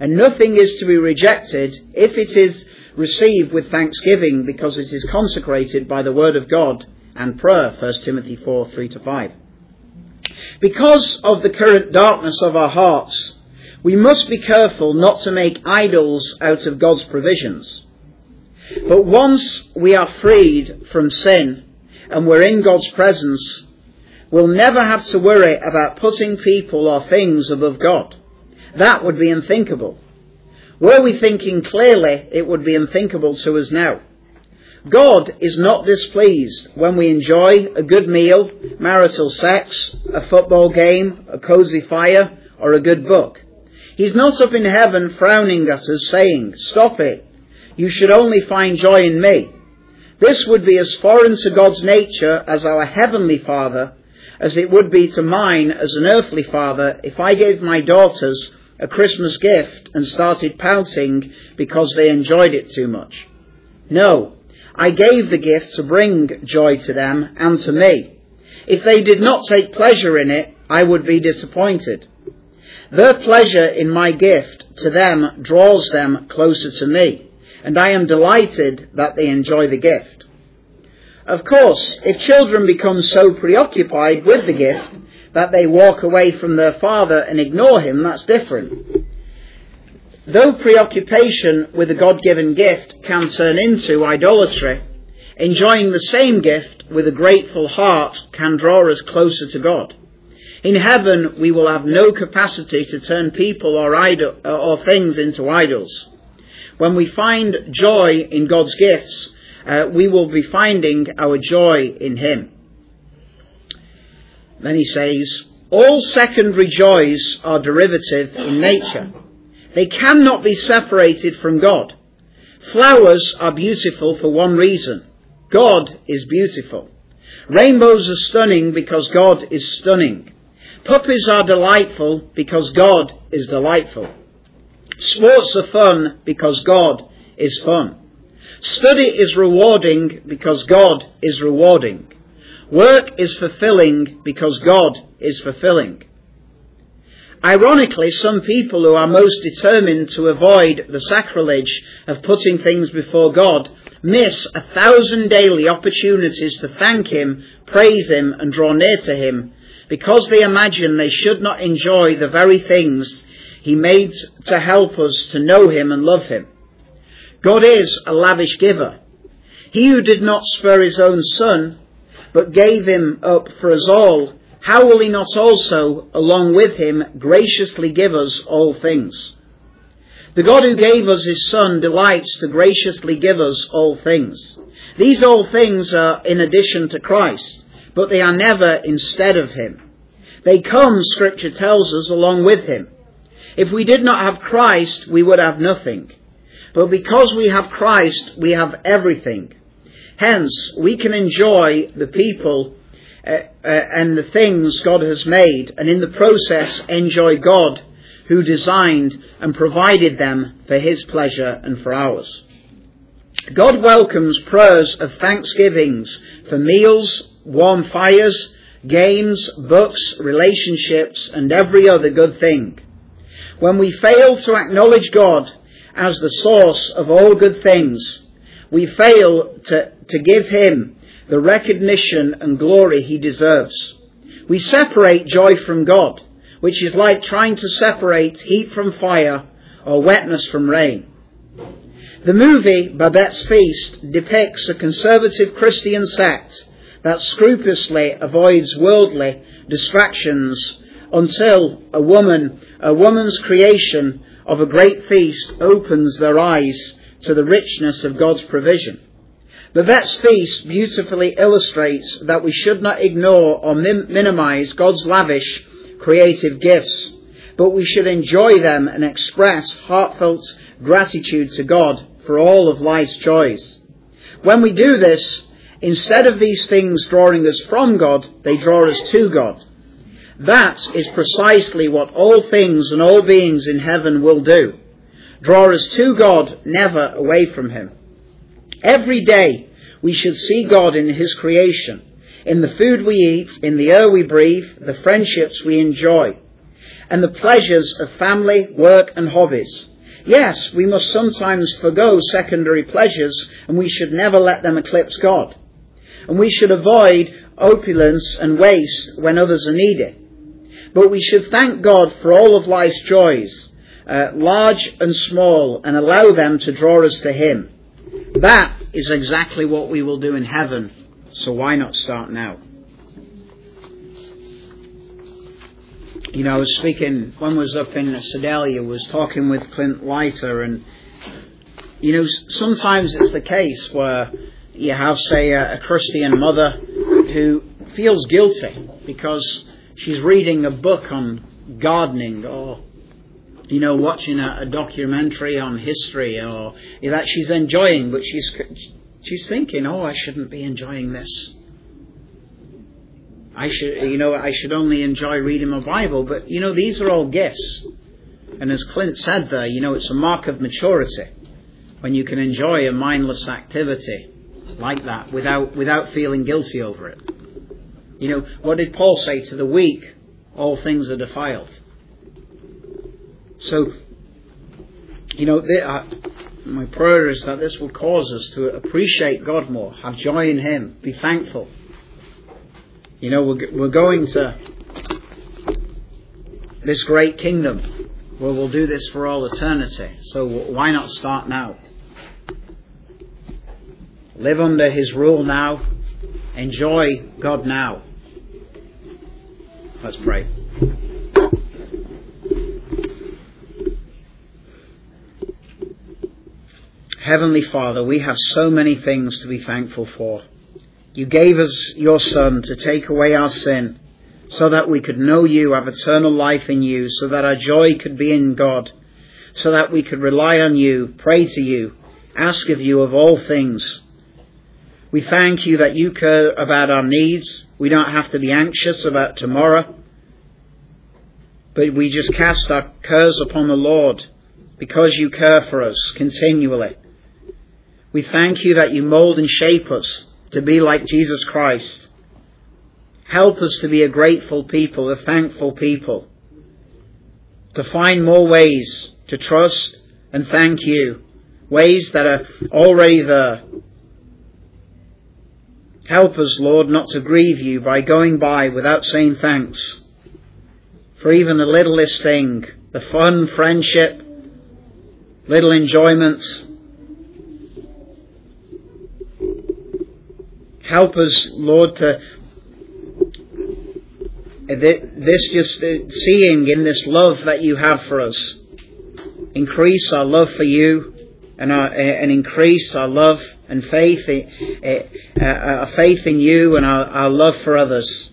and nothing is to be rejected if it is received with thanksgiving because it is consecrated by the word of God and prayer, 1 Timothy 4 3 to 5. Because of the current darkness of our hearts, we must be careful not to make idols out of God's provisions. But once we are freed from sin and we're in God's presence, we'll never have to worry about putting people or things above God. That would be unthinkable. Were we thinking clearly, it would be unthinkable to us now. God is not displeased when we enjoy a good meal, marital sex, a football game, a cozy fire, or a good book. He's not up in heaven frowning at us saying, Stop it. You should only find joy in me. This would be as foreign to God's nature as our heavenly Father as it would be to mine as an earthly father if I gave my daughters a Christmas gift and started pouting because they enjoyed it too much. No, I gave the gift to bring joy to them and to me. If they did not take pleasure in it, I would be disappointed. Their pleasure in my gift to them draws them closer to me, and I am delighted that they enjoy the gift. Of course, if children become so preoccupied with the gift that they walk away from their father and ignore him, that's different. Though preoccupation with a God given gift can turn into idolatry, enjoying the same gift with a grateful heart can draw us closer to God. In heaven, we will have no capacity to turn people or, idol, or things into idols. When we find joy in God's gifts, uh, we will be finding our joy in Him. Then he says, all secondary joys are derivative in nature. They cannot be separated from God. Flowers are beautiful for one reason. God is beautiful. Rainbows are stunning because God is stunning. Puppies are delightful because God is delightful. Sports are fun because God is fun. Study is rewarding because God is rewarding. Work is fulfilling because God is fulfilling. Ironically, some people who are most determined to avoid the sacrilege of putting things before God miss a thousand daily opportunities to thank Him, praise Him, and draw near to Him because they imagine they should not enjoy the very things He made to help us to know Him and love Him. God is a lavish giver. He who did not spare His own Son, but gave Him up for us all, how will he not also, along with him, graciously give us all things? The God who gave us his Son delights to graciously give us all things. These all things are in addition to Christ, but they are never instead of him. They come, scripture tells us, along with him. If we did not have Christ, we would have nothing. But because we have Christ, we have everything. Hence, we can enjoy the people Uh, uh, and the things God has made, and in the process enjoy God who designed and provided them for His pleasure and for ours. God welcomes prayers of thanksgivings for meals, warm fires, games, books, relationships, and every other good thing. When we fail to acknowledge God as the source of all good things, we fail to, to give Him the recognition and glory He deserves. We separate joy from God, which is like trying to separate heat from fire or wetness from rain. The movie Babette's Feast depicts a conservative Christian sect that scrupulously avoids worldly distractions until a woman, a woman's creation of a great feast opens their eyes to the richness of God's provision. Babette's feast beautifully illustrates that we should not ignore or min- minimize God's lavish creative gifts, but we should enjoy them and express heartfelt gratitude to God for all of life's joys. When we do this, instead of these things drawing us from God, they draw us to God. That is precisely what all things and all beings in heaven will do. Draw us to God, never away from Him. Every day we should see God in His creation, in the food we eat, in the air we breathe, the friendships we enjoy, and the pleasures of family, work and hobbies. Yes, we must sometimes forego secondary pleasures and we should never let them eclipse God. And we should avoid opulence and waste when others are needy. But we should thank God for all of life's joys, uh, large and small, and allow them to draw us to Him. That is exactly what we will do in heaven, so why not start now? You know, I was speaking, one was up in Sedalia, was talking with Clint Leiter, and, you know, sometimes it's the case where you have, say, a, a Christian mother who feels guilty because she's reading a book on gardening or you know, watching a, a, documentary on history or that she's enjoying, but she's she's thinking, "Oh, I shouldn't be enjoying this. I should, you know, I should only enjoy reading my Bible." But you know, these are all gifts, and as Clint said there, you know, it's a mark of maturity when you can enjoy a mindless activity like that without without feeling guilty over it. You know, what did Paul say to the weak? All things are defiled. So, you know, they, my prayer is that this will cause us to appreciate God more, have joy in Him, be thankful. You know, we're, we're going to this great kingdom where we'll do this for all eternity. So why not start now? Live under His rule now. Enjoy God now. Let's pray. Heavenly Father, we have so many things to be thankful for. You gave us your Son to take away our sin so that we could know you, have eternal life in you, so that our joy could be in God, so that we could rely on you, pray to you, ask of you of all things. We thank you that you care about our needs. We don't have to be anxious about tomorrow, but we just cast our cares upon the Lord because you care for us continually. We thank you that you mold and shape us to be like Jesus Christ. Help us to be a grateful people, a thankful people, to find more ways to trust and thank you, ways that are already there. Help us, Lord, not to grieve you by going by without saying thanks for even the littlest thing, the fun, friendship, little enjoyments, Help us, Lord, to uh, this just uh, seeing in this love that you have for us. Increase our love for you and, our, uh, and increase our love and faith, our faith in you and our, our love for others.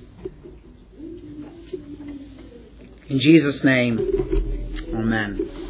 In Jesus' name, Amen.